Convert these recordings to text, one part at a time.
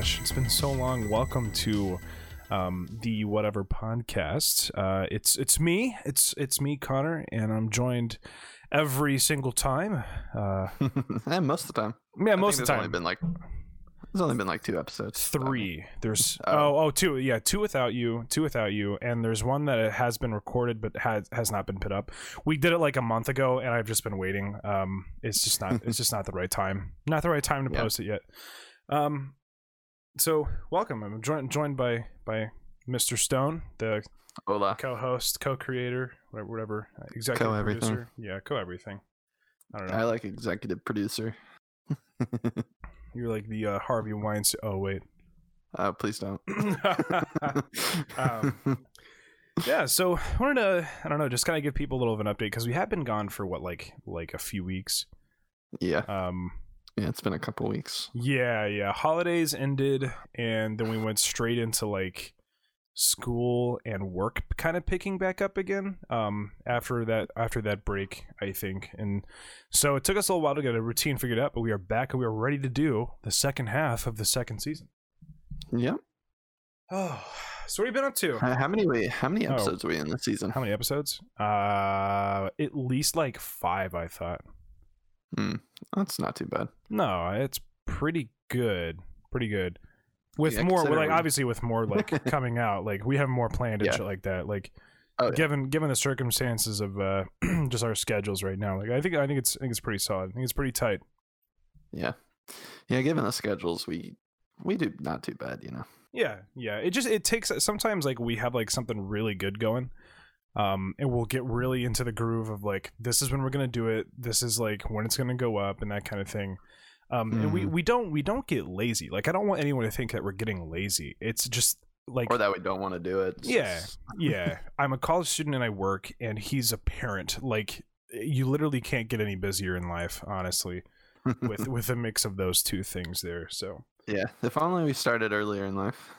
gosh, it's been so long. Welcome to um, the whatever podcast. Uh, it's it's me. It's it's me, Connor, and I'm joined every single time. Uh, and most of the time. yeah, most of the time. Only been like there's only been like two episodes. Three. There's Oh. oh oh two yeah two without you two without you and there's one that has been recorded but has has not been put up. We did it like a month ago and I've just been waiting. Um, it's just not it's just not the right time. Not the right time to Yeah. post it yet. Um, so welcome. I'm joined joined by by Mr. Stone, the Hola. co-host, co-creator, whatever, whatever uh, executive Co-everything. producer. Yeah, co-everything. I don't know. I like executive producer. You're like the uh, Harvey Weinstein. Oh wait. uh, please don't. Um, yeah so i wanted to i don't know just kind of give people a little of an update because we have been gone for what like like a few weeks yeah, um yeah. It's been a couple weeks. yeah yeah holidays ended and then we went straight into like school and work kind of picking back up again um after that after that break i think and so it took us a little while to get a routine figured out but we are back and we are ready to do the second half of the second season Yep. oh so what have you been up to Uh, How many? How many Oh. episodes are we in this season? How many episodes? Uh, at least like five, I thought. Hmm. That's not too bad. No, it's pretty good. Pretty good. With Yeah, more, like obviously with more like coming out, like we have more planned and Yeah. shit like that. Like, Oh, yeah. given given the circumstances of uh just our schedules right now, like I think I think it's I think it's pretty solid. I think it's pretty tight. Yeah. Yeah. Given the schedules, we we do not too bad. You know. Yeah, yeah. It just it takes sometimes like we have like something really good going. Um, and we'll get really into the groove of like this is when we're gonna do it. This is like when it's gonna go up and that kind of thing. Um, and we Mhm. we don't we don't get lazy. Like I don't want anyone to think that we're getting lazy. It's just like Or that we don't want to do it. It's Yeah. just- yeah, I'm a college student and I work, and he's a parent. Like you literally can't get any busier in life, honestly, with with a mix of those two things there. So yeah. If only we started earlier in life.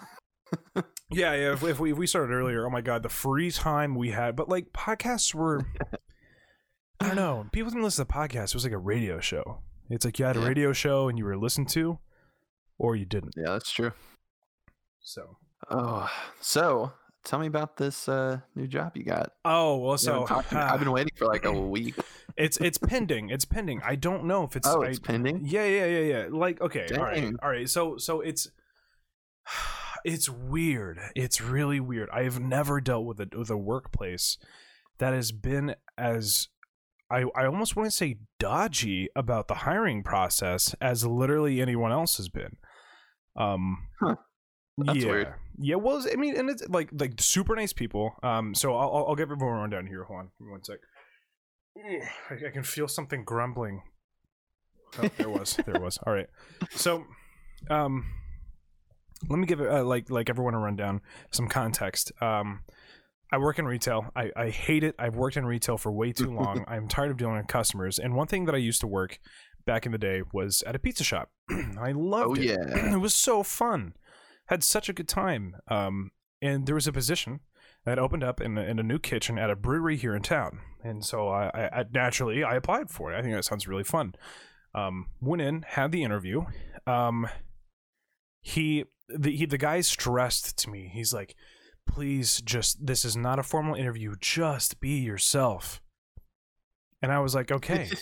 Yeah, yeah. If, if we if we started earlier, oh my god, the free time we had. But like podcasts were, I don't know. People didn't listen to podcasts. It was like a radio show. It's like you had a radio show and you were listened to, or you didn't. Yeah, that's true. So. Oh, so tell me about this uh, new job you got. Oh well, so to I've been waiting for like a week. it's it's pending. It's pending. I don't know if it's. oh, I- it's pending. Yeah, yeah, yeah, yeah. Like, okay, all right, all right. So, so it's it's weird. It's really weird. I have never dealt with a with a workplace that has been as I I almost want to say dodgy about the hiring process as literally anyone else has been. Um. Huh. That's yeah. weird. Yeah, well, I mean, and it's like like super nice people. Um, so I'll I'll- give everyone a rundown here. Hold on, one sec. I, I can feel something grumbling. Oh, there was, there was. All right. So, um, let me give uh, like like everyone a rundown, some context. Um, I work in retail. I I hate it. I've worked in retail for way too long. I'm tired of dealing with customers. And one thing that I used to work back in the day was at a pizza shop. I loved Oh it yeah. it was so fun. Had such a good time. Um, and there was a position that opened up in, a- in a new kitchen at a brewery here in town. And so I, I, I naturally I applied for it. I think that sounds really fun. Um, went in, had the interview. Um, he the he, the guy stressed to me. He's like, "Please, just this is not a formal interview. Just be yourself." And I was like, "Okay."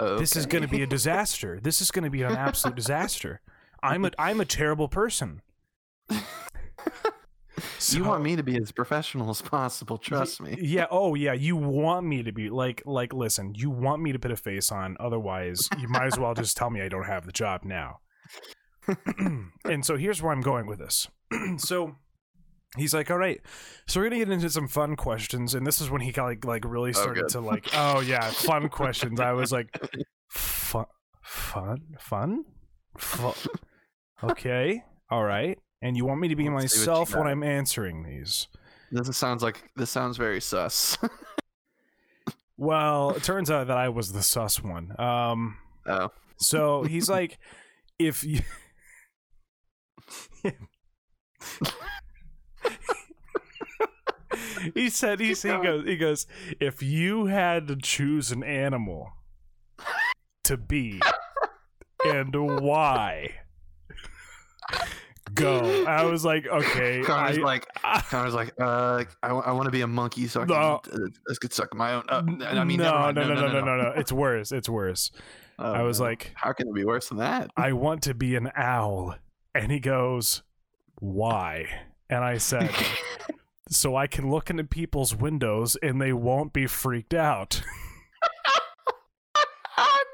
Oh, this is going to be a disaster. This is going to be an absolute disaster. I'm a I'm a terrible person. you want me to be as professional as possible. Trust me. Yeah. Oh, yeah. You want me to be like like. Listen, you want me to put a face on. Otherwise, you might as well just tell me I don't have the job now. and so here's where I'm going with this. so he's like, "All right, so we're gonna get into some fun questions." And this is when he got like like really Oh, started good. to like, "Oh yeah, fun questions." I was like, "Fun, fun, fun, Fu- okay, all right." And you want me to be Let's see what you myself when. I'm answering these? This sounds like this sounds very sus. Well, it turns out that I was the sus one. Um, oh, so he's like, if you. he said he, he goes he goes if you had to choose an animal to be and why? Go. I was like, okay. Connor's I- like, I- Connor's like, uh, I, want to be a monkey so I can, No. uh, I could suck my own. Uh, I mean, no, no, no, no, no, no, no. It's worse. It's worse. Oh, I was like, how can it be worse than that? I want to be an owl. And he goes, Why? And I said, So I can look into people's windows and they won't be freaked out.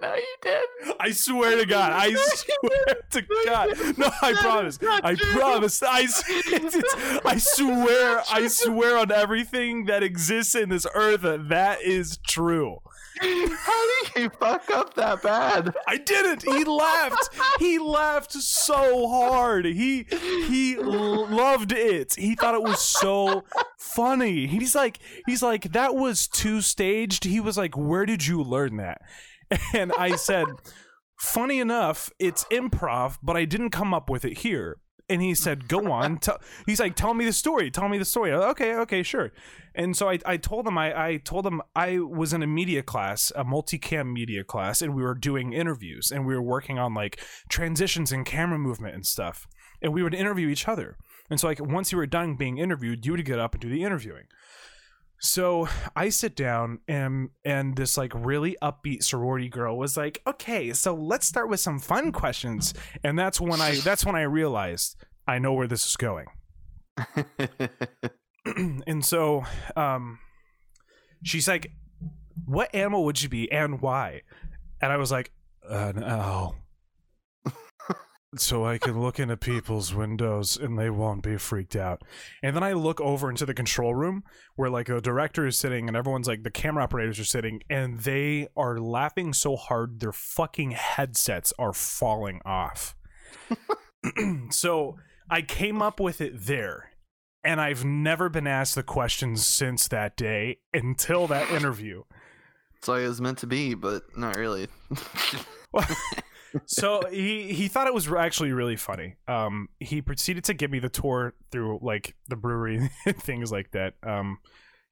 no, you did. I swear to God. I swear to God. No, I promise. I promise. I, it's- I swear. I swear on everything that exists in this earth that that is true. How did you fuck up that bad? I didn't. He laughed. He laughed so hard. He he loved it. He thought it was so funny. He's like he's like that was too staged. He was like, "Where did you learn that?" And I said, "Funny enough, it's improv, but I didn't come up with it here." And he said, "Go on." Tell he's like, "Tell me the story. Tell me the story." I- Okay, okay, sure. And so I, I told him I, I told him I was in a media class, a multicam media class, and we were doing interviews and we were working on like transitions and camera movement and stuff. And we would interview each other. And so like once you were done being interviewed, you would get up and do the interviewing. So I sit down and and this like really upbeat sorority girl was like, "Okay, so let's start with some fun questions." And that's when I that's when I realized I know where this is going. and so um she's like what animal would you be and why and i was like an owl so i can look into people's windows and they won't be freaked out and then i look over into the control room where like the director is sitting and everyone's like the camera operators are sitting and they are laughing so hard their fucking headsets are falling off so i came up with it there and I've never been asked the questions since that day until that interview. it's like it was meant to be, but not really. so he he thought it was actually really funny. Um, he proceeded to give me the tour through like the brewery and things like that. Um,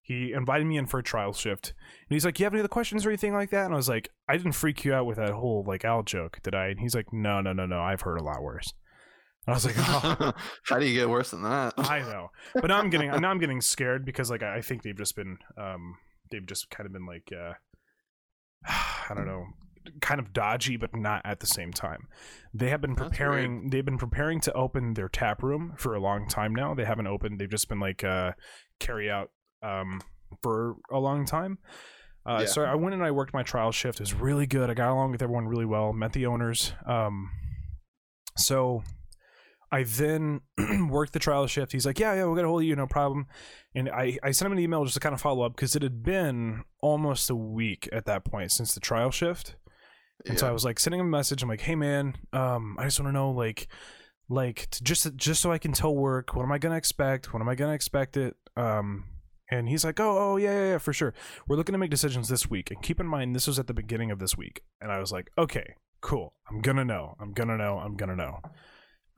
he invited me in for a trial shift, and he's like, "You have any other questions or anything like that?" And I was like, "I didn't freak you out with that whole like owl joke, did I?" And he's like, "No, no, no, no. I've heard a lot worse." And I was like, "Oh." How do you get worse than that? I know, but now I'm getting now I'm getting scared because like I I think they've just been um they've just kind of been like uh I don't know kind of dodgy but not at the same time. They have been preparing they've been preparing to open their tap room for a long time now. They haven't opened. They've just been like uh carry out um for a long time. Uh, Yeah. So I went and I worked my trial shift. It was really good. I got along with everyone really well. Met the owners. Um, so I then worked the trial shift. He's like, "Yeah, yeah, we'll get a hold of you, no problem." And I, I sent him an email just to kind of follow up because it had been almost a week at that point since the trial shift. And so I was like sending him a message. I'm like, "Hey, man, um, I just want to know, like, like just just so I can tell work. What am I gonna expect? When am I gonna expect it?" Um, and he's like, "Oh, oh, yeah, yeah, yeah, for sure. We're looking to make decisions this week. And keep in mind, this was at the beginning of this week." And I was like, "Okay, cool. I'm gonna know. I'm gonna know. I'm gonna know."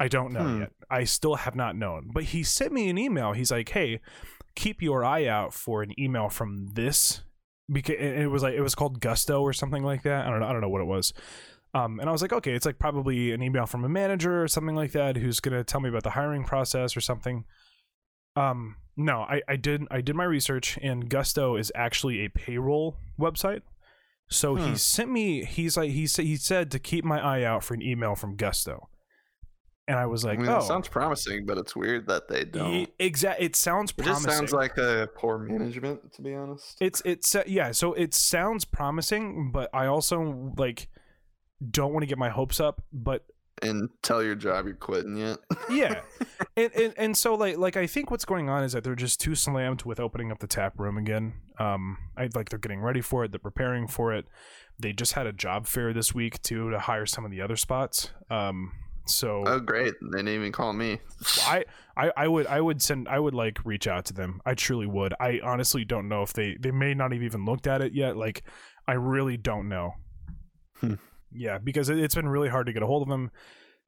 I don't know Hmm. yet. I still have not known. But he sent me an email. He's like, "Hey, keep your eye out for an email from this because it was like it was called Gusto or something like that. I don't know. I don't know what it was. Um, and I was like, okay, it's like probably an email from a manager or something like that who's gonna tell me about the hiring process or something. Um, no, I, I did I did my research and Gusto is actually a payroll website. So he Hmm. sent me he's like he said he said to keep my eye out for an email from Gusto. And I was like, I mean, oh, it sounds promising, but it's weird that they don't. Exactly, It sounds It just sounds like a poor management, to be honest. it's it's uh, yeah. So it sounds promising, but I also like don't want to get my hopes up. But and tell your job you're quitting yet. yeah, and, and and so like like I think what's going on is that they're just too slammed with opening up the tap room again. Um, I like they're getting ready for it. They're preparing for it. They just had a job fair this week too to hire some of the other spots. Um, so oh, great! They didn't even call me. I, I I would I would send I would like reach out to them. I truly would. I honestly don't know if they they may not have even looked at it yet. Like I really don't know. Hmm. Yeah, because it, it's been really hard to get a hold of them.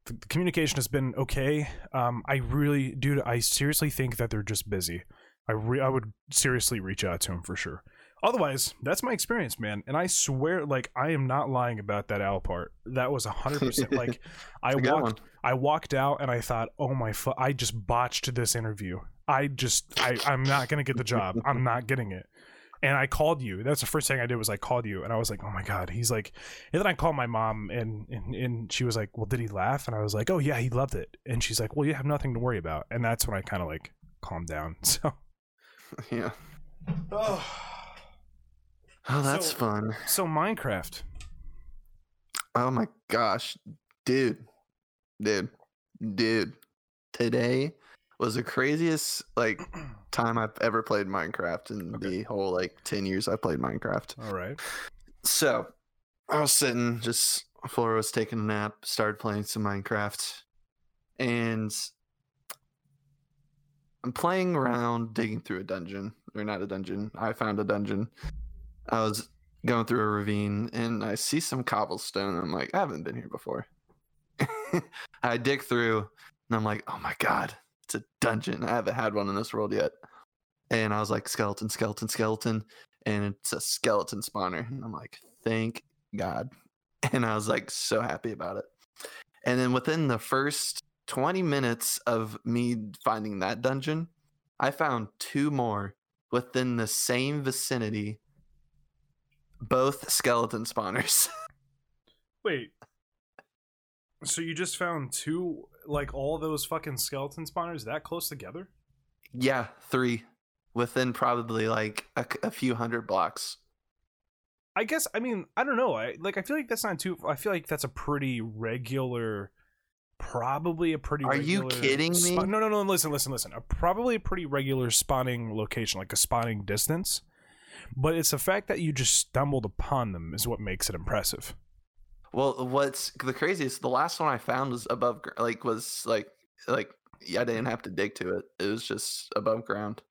The, the communication has been okay. Um, I really, dude, I seriously think that they're just busy. I re- I would seriously reach out to them for sure. Otherwise, that's my experience, man. And I swear, like, I am not lying about that owl part. That was hundred percent. Like, I It's a good walked, one. I walked out, and I thought, oh my, fu- I just botched this interview. I just, I, I'm not gonna get the job. I'm not getting it. And I called you. That's the first thing I did was I called you, and I was like, oh my god. He's like, and then I called my mom, and and and she was like, well, did he laugh? And I was like, oh yeah, he loved it. And she's like, well, you have nothing to worry about. And that's when I kind of like calmed down. So. Yeah. Oh. Oh, that's So- fun. So Minecraft. Oh my gosh, dude, dude, dude. Today was the craziest like time I've ever played Minecraft in Okay. the whole like ten years I've played Minecraft. All right. So I was sitting, just Flora was taking a nap, started playing some Minecraft, and I'm playing around, digging through a dungeon, or not a dungeon. I found a dungeon. I was going through a ravine, and I see some cobblestone. I'm like, I haven't been here before. I dig through, and I'm like, oh my god, it's a dungeon. I haven't had one in this world yet. And I was like, skeleton, skeleton, skeleton and it's a skeleton spawner. And I'm like, thank God. And I was like, so happy about it. And then within the first 20 minutes of me finding that dungeon, I found two more within the same vicinity, both skeleton spawners. Wait. So you just found two, like all those fucking skeleton spawners that close together? yeah, three within probably like a few hundred blocks. I guess. I mean, I don't know. I like. I feel like that's not too. I feel like that's a pretty regular. Probably a pretty. Are you kidding me? no, no, no. Listen, listen, listen. A, probably a pretty regular spawning location, like a spawning distance. But it's the fact that you just stumbled upon them is what makes it impressive. Well, what's the craziest? The last one I found was above, like was like like yeah, I didn't have to dig to it. It was just above ground,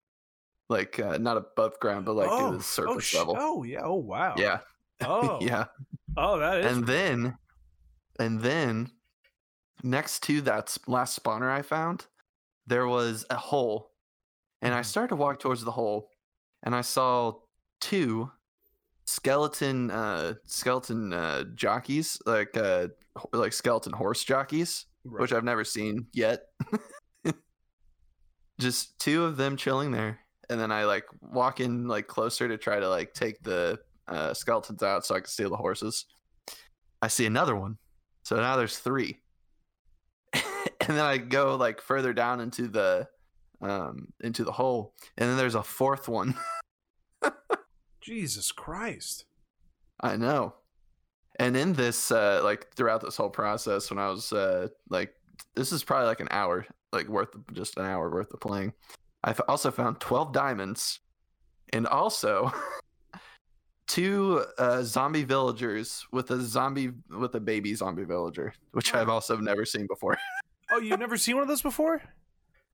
like uh, not above ground, but like it was surface oh, sh- level. Oh yeah. Oh wow. Yeah, Oh yeah. Oh, that is. And then, and then, next to that last spawner I found, there was a hole, and I Mhm. started to walk towards the hole, and I saw two skeleton uh skeleton uh jockeys like uh like skeleton horse jockeys Right. which i've never seen yet. Just two of them chilling there and then i like walk in like closer to try to like take the uh skeletons out so i can steal the horses. I see another one. So now there's three. And then i go like further down into the um into the hole and then there's a fourth one Jesus Christ. I know. And in this, uh, like throughout this whole process, when I was uh, like, this is probably like an hour, like worth of, just an hour worth of playing. I also found twelve diamonds, and also two uh, zombie villagers with a zombie with a baby zombie villager, which I've also never seen before. Oh, you've never seen one of those before?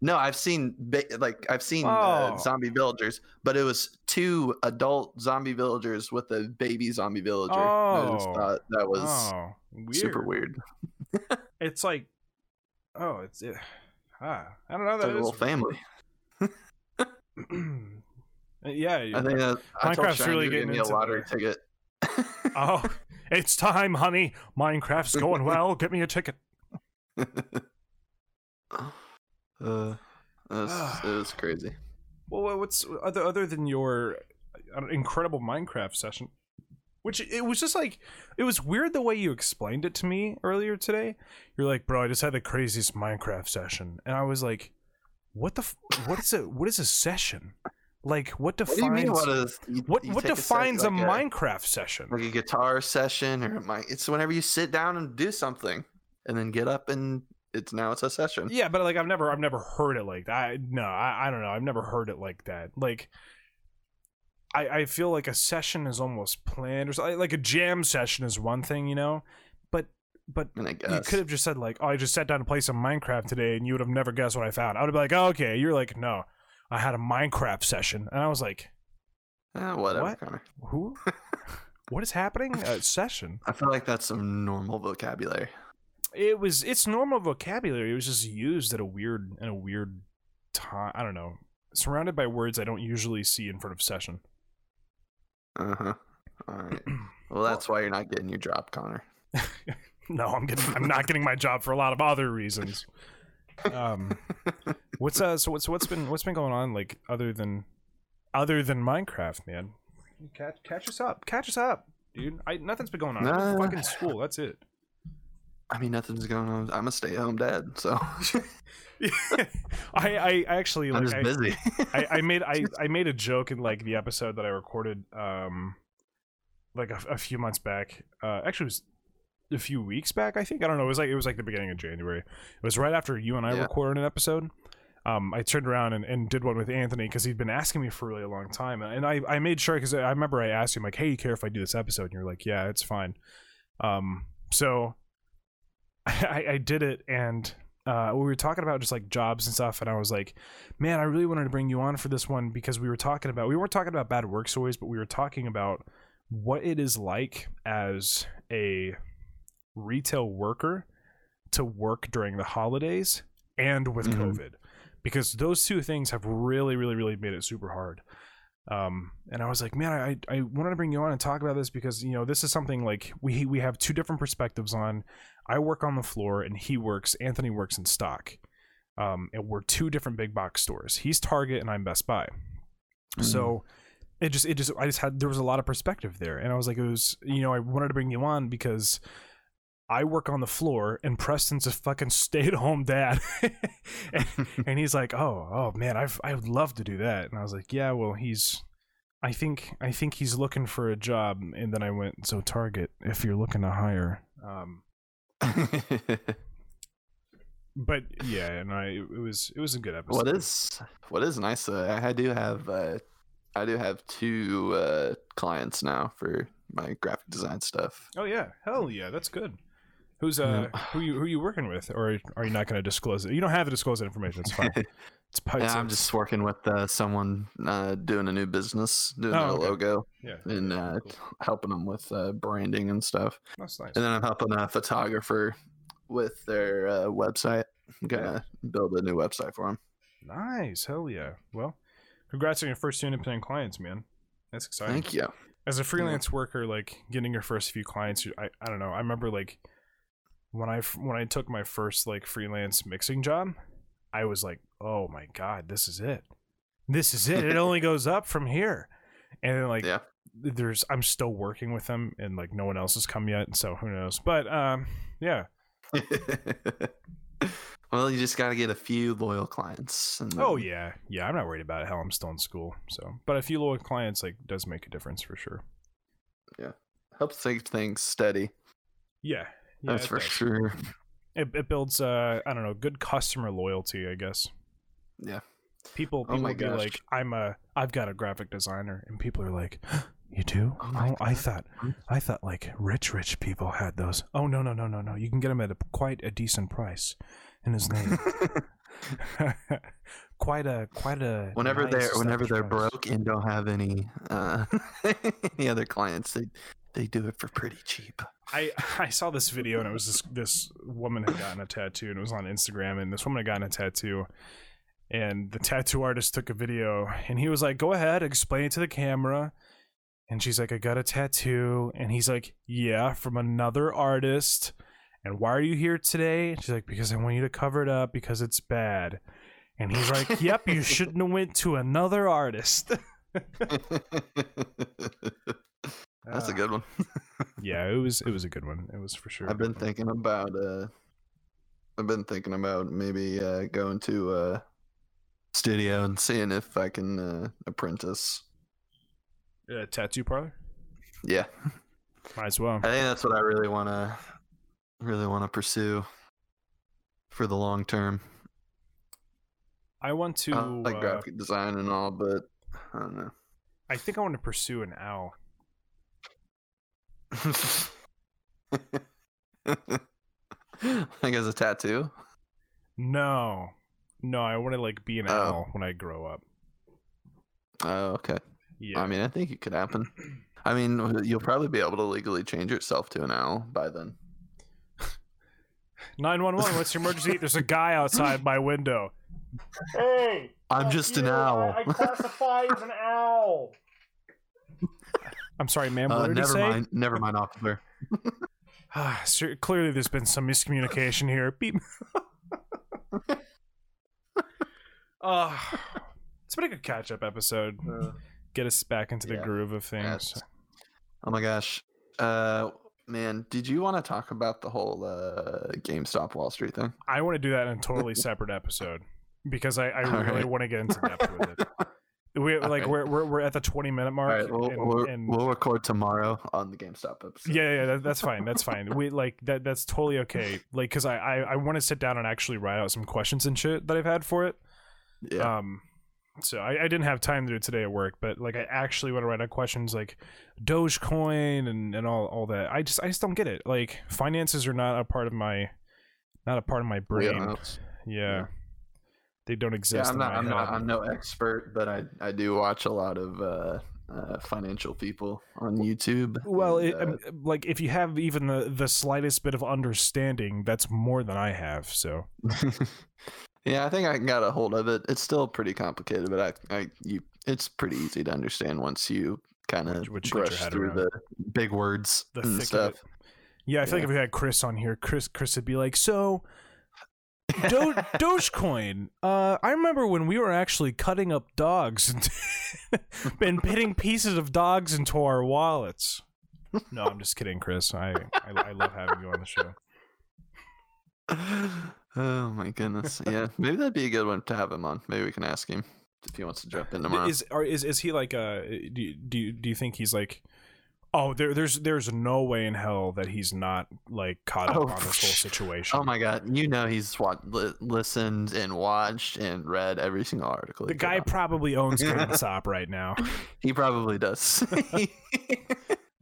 No, I've seen like I've seen uh, Oh. zombie villagers, but it was two adult zombie villagers with a baby zombie villager. I just Oh. thought that was oh, weird. super weird. It's like, oh, it's it, ah, I don't know. It's That a little family. yeah. I think that I Minecraft's really getting me a lottery the- ticket. oh, it's time, honey. Minecraft's going well. Get me a ticket. Uh, it was, it was crazy. Well, what's other other than your uh, incredible Minecraft session? Which it was just like it was weird the way you explained it to me earlier today. You're like, bro, I just had the craziest Minecraft session, and I was like, what the f- what is a what is a session? Like, what What do you defines mean? What is you, what you what take a defines a, Minecraft session? like a guitar session or a mic? It's whenever you sit down and do something, and then get up and it's now it's a session. Yeah, but like I've never I've never heard it like that. I, no, I, I don't know. I've never heard it like that. Like I I feel like a session is almost planned or something. Like a jam session is one thing, you know, but but you could have just said like, oh, I just sat down to play some Minecraft today, and you would have never guessed what I found. I would have been like, oh, okay. You're like, no, I had a Minecraft session, and I was like, Eh, whatever, What? Connor. who? what is happening? A session. I feel like that's some normal vocabulary. It was it's normal vocabulary. It was just used at a weird in a weird time. I don't know. Surrounded by words I don't usually see in front of session. Uh huh. All right. Well, that's why you're not getting your job, Connor. No, I'm getting. I'm not getting my job for a lot of other reasons. Um, what's uh? So what's what's been what's been going on like other than other than Minecraft, man? Catch catch us up, catch us up, dude. I nothing's been going on. Nah. Fucking school. That's it. I mean, nothing's going on. I'm a stay-at-home dad, so I I actually I'm like just I, busy. I, I made I, I made a joke in like the episode that I recorded um like a, a few months back. Uh, actually, it was a few weeks back. I think I don't know. It was like it was like the beginning of January. It was right after you and I Yeah. recorded an episode. Um, I turned around and, and did one with Anthony because he'd been asking me for really a long time, and I, I made sure because I remember I asked him like, "Hey, you care if I do this episode?" And you're like, "Yeah, it's fine." Um, so I, I did it, and uh, we were talking about just like jobs and stuff, and I was like, man, I really wanted to bring you on for this one because we were talking about we weren't talking about bad work stories, but we were talking about what it is like as a retail worker to work during the holidays and with Mhm. COVID, because those two things have really, really, really made it super hard. Um, and I was like, man, I I wanted to bring you on and talk about this because you know this is something like we we have two different perspectives on. I work on the floor and he works. Anthony works in stock. Um, and we're two different big box stores. He's Target and I'm Best Buy. So it just it just I just had there was a lot of perspective there, and I was like, it was you know I wanted to bring you on because I work on the floor and Preston's a fucking stay at home dad, and, and he's like, oh oh man, I've I would love to do that, and I was like, yeah, well he's. I think I think he's looking for a job, and then I went so Target if you're looking to hire. Um, but yeah, and I it was it was a good episode. what is what is nice? Uh, I do have uh, I do have two uh, clients now for my graphic design stuff. Oh yeah, hell yeah, that's good. Who's uh who you who you working with, or are you not going to disclose it? You don't have to disclose that information. It's fine. It's pi- Yeah, I'm just working with uh, someone uh, doing a new business, doing Oh, a okay. logo, yeah, and uh, cool. helping them with uh, branding and stuff. that's nice. And then I'm helping a photographer with their uh, website. I'm gonna build a new website for them. Nice, hell yeah. Well, congrats on your first two independent clients, man. That's exciting. Thank you. As a freelance worker, like getting your first few clients, I I don't know. I remember like when I when I took my first like freelance mixing job, I was like, oh my god, this is it. This is it. It only goes up from here. And then like Yeah. there's I'm still working with them and like no one else has come yet, so who knows. But um yeah. well, you just got to get a few loyal clients. And Oh yeah. Yeah, I'm not worried about it. Hell, I'm still in school. So but a few loyal clients like does make a difference for sure. Yeah, helps take things steady. Yeah. yeah That's for does. sure. It, it builds uh I don't know, good customer loyalty, I guess. Yeah. People Oh people my be gosh. like, I'm a I've got a graphic designer and people are like, You do? Oh my I thought I thought like rich rich people had those. Oh no no no no no. You can get them at a, quite a decent price in his name. quite a quite a whenever nice they're whenever they're price. broke and don't have any uh any other clients, they they do it for pretty cheap. I I saw this video and it was this this woman had gotten a tattoo and it was on Instagram and this woman had gotten a tattoo and the tattoo artist took a video and he was like, "Go ahead, explain it to the camera." And she's like, "I got a tattoo." And he's like, "Yeah, from another artist." And why are you here today? And she's like, "Because I want you to cover it up because it's bad." And he's like, "Yep, you shouldn't have went to another artist." That's a Ah. good one. Yeah, it was it was a good one. It was for sure. I've good been one. thinking about uh I've been thinking about maybe uh going to a studio and seeing if I can uh apprentice. Uh, tattoo parlor. Yeah. Might as well. I think that's what I really want to really want to pursue for the long term. I want to. I like uh, graphic design and all, but I don't know. I think I want to pursue an owl. like as a tattoo. No, no, I want to like be an Oh. owl when I grow up. Oh, okay. Yeah, I mean, I think it could happen. I mean, you'll probably be able to legally change yourself to an owl by then. nine one one. What's your emergency? There's a guy outside my window. Hey, I'm just an owl. I classify as an owl. I'm sorry, ma'am. What Uh, did never say? mind. Never mind, officer. Ah, sir, clearly, there's been some miscommunication here. Beep. uh, it's been a good catch up episode. Get us back into the Yeah. groove of things. Yes. Oh my gosh. Uh, man, did you want to talk about the whole uh GameStop Wall Street thing? I want to do that in a totally separate episode because I, I really Alright. want to get into depth with it. We like Alright. we're, we're we're at the 20 minute mark. right, we'll, and- we'll, and- we'll record tomorrow on the GameStop episode. yeah, yeah, that, that's fine. That's fine. We like that. That's totally okay. Like, cause I I, I want to sit down and actually write out some questions and shit that I've had for it. yeah. Um, so I, I didn't have time to do it today at work, but like I actually want to write out questions like Dogecoin and and all all that. I just I just don't get it. Like finances are not a part of my not a part of my brain. Yeah. Yeah. They don't Yeah, exist. I'm in not. I'm not. I'm no expert, but I I do watch a lot of uh, uh financial people on YouTube. Well, and, it, uh, um, like if you have even the the slightest bit of understanding, that's more than I have. So yeah, I think I got a hold of it. It's still pretty complicated, but I, I, you, it's pretty easy to understand once you kind of Once you get brush through around the big words the and stuff. Yeah, I feel like if we had Chris on here, Chris Chris would be like, so Do- Dogecoin. Uh, I remember when we were actually cutting up dogs and, and pitting pieces of dogs into our wallets. No, I'm just kidding, Chris. I, I I love having you on the show. oh my goodness! Yeah, maybe that'd be a good one to have him on. Maybe we can ask him if he wants to jump in tomorrow. Is or is is he like uh do you, do you, do you think he's like oh there there's there's no way in hell that he's not like caught up Oh, on this whole situation. Oh my god! You know he's wa- li- listened and watched and read every single article. the guy probably owns GameStop right now. he probably does.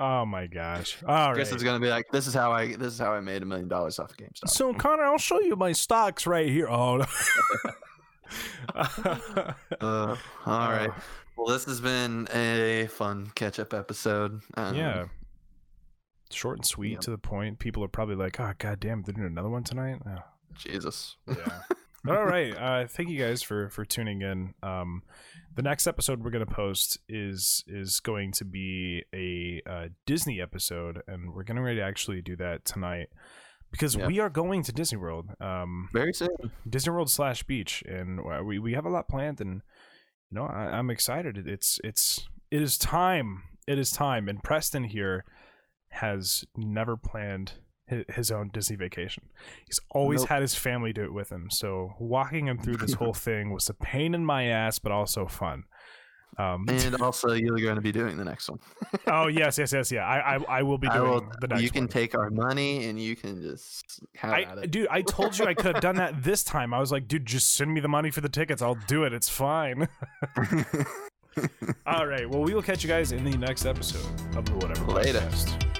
Oh my gosh! All Chris right. is gonna be like, "This is how I. This is how I made a million dollars off of GameStop." So Connor, I'll show you my stocks right here. Oh. Uh, all right. Well, this has been a fun catch-up episode. Um, yeah. Short and sweet Yep. to the point. People are probably like, "Oh, god damn, they're doing another one tonight." Oh. Jesus. yeah all right uh thank you guys for for tuning in um the next episode we're going to post is is going to be a uh, disney episode and we're getting ready to actually do that tonight because Yeah. we are going to disney world um Very soon. disney world slash beach and uh, we, we have a lot planned and you know I, i'm excited. It's it's it is time it is time. And preston here has never planned hi- his own disney vacation. He's always Nope. had his family do it with him. So walking him through this whole thing was a pain in my ass but also fun um And also, you're going to be doing the next one. oh yes yes yes yeah i i, I will be doing will, the next you can one. take our money and you can just have I, at it. dude, I told you I could have done that this time. I was like, dude, just send me the money for the tickets. I'll do it. It's fine. All right. Well, we will catch you guys in the next episode of the Whatever Later. Podcast.